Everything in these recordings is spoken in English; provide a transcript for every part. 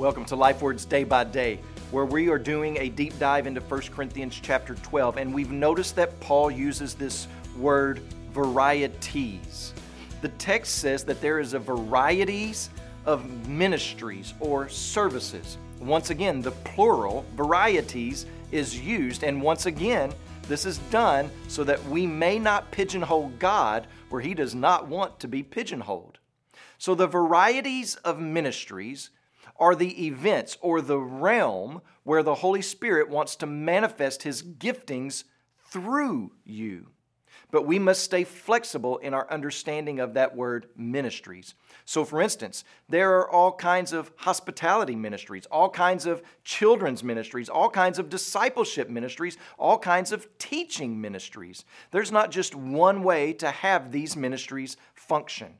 Welcome to LifeWords Day by Day, where we are doing a deep dive into 1 Corinthians chapter 12. And we've noticed that Paul uses this word varieties. The text says that there is a varieties of ministries or services. Once again, the plural, varieties, is used. And once again, this is done so that we may not pigeonhole God where He does not want to be pigeonholed. So the varieties of ministries are the events or the realm where the Holy Spirit wants to manifest His giftings through you but we must stay flexible in our understanding of that word ministries. So, for instance, there are all kinds of hospitality ministries, all kinds of children's ministries, all kinds of discipleship ministries, all kinds of teaching ministries. There's not just one way to have these ministries function.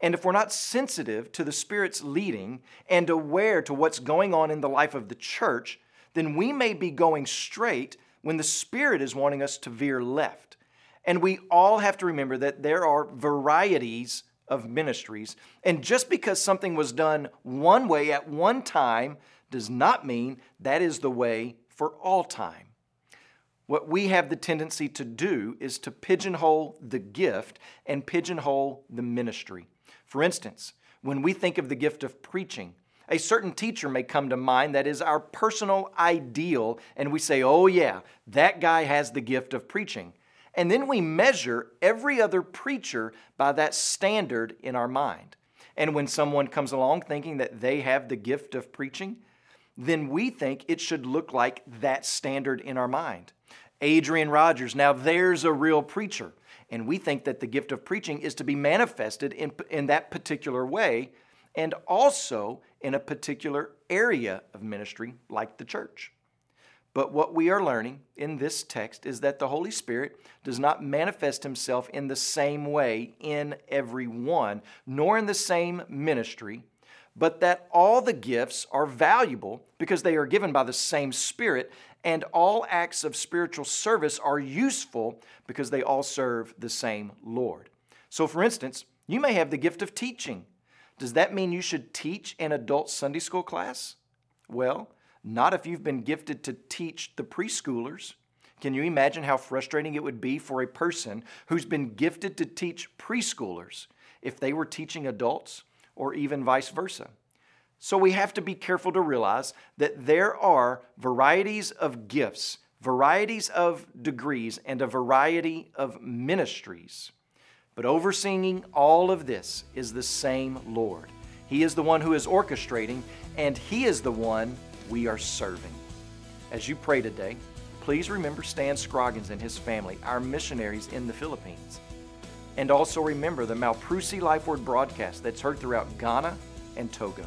And if we're not sensitive to the Spirit's leading and aware to what's going on in the life of the church, then we may be going straight when the Spirit is wanting us to veer left. And we all have to remember that there are varieties of ministries. And just because something was done one way at one time does not mean that is the way for all time. What we have the tendency to do is to pigeonhole the gift and pigeonhole the ministry. For instance, when we think of the gift of preaching, a certain teacher may come to mind that is our personal ideal, and we say, oh, yeah, that guy has the gift of preaching. And then we measure every other preacher by that standard in our mind. And when someone comes along thinking that they have the gift of preaching, then we think it should look like that standard in our mind. Adrian Rogers, now there's a real preacher. And we think that the gift of preaching is to be manifested in, in that particular way and also in a particular area of ministry like the church. But what we are learning in this text is that the Holy Spirit does not manifest himself in the same way in every one, nor in the same ministry, but that all the gifts are valuable because they are given by the same Spirit, and all acts of spiritual service are useful because they all serve the same Lord. So, for instance, you may have the gift of teaching. Does that mean you should teach an adult Sunday school class? Well, not if you've been gifted to teach the preschoolers. Can you imagine how frustrating it would be for a person who's been gifted to teach preschoolers if they were teaching adults or even vice versa? So we have to be careful to realize that there are varieties of gifts, varieties of degrees, and a variety of ministries. But overseeing all of this is the same Lord. He is the one who is orchestrating, and He is the one we are serving. As you pray today, please remember Stan Scroggins and his family, our missionaries in the Philippines. And also remember the Mamprusi Life Word broadcast that's heard throughout Ghana and Togo.